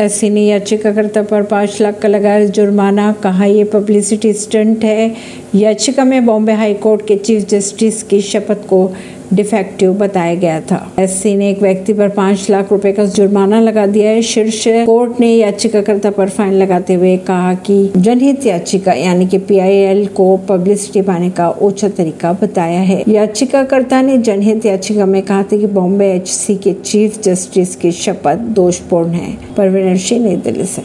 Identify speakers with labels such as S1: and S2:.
S1: SC ने याचिकाकर्ता पर पाँच लाख का लगाया जुर्माना। कहा, ये पब्लिसिटी स्टंट है। याचिका में बॉम्बे हाई कोर्ट के चीफ जस्टिस की शपथ को डिफेक्टिव बताया गया था। एससी ने एक व्यक्ति पर पाँच लाख रुपए का जुर्माना लगा दिया है। शीर्ष कोर्ट ने याचिकाकर्ता पर फाइन लगाते हुए कहा कि जनहित याचिका, यानी कि पीआईएल को पब्लिसिटी पाने का ऊँचा तरीका बताया है। याचिकाकर्ता ने जनहित याचिका में कहा था कि बॉम्बे एचसी के चीफ जस्टिस की शपथ दोषपूर्ण है। परवीन सिंह ने दिल्ली से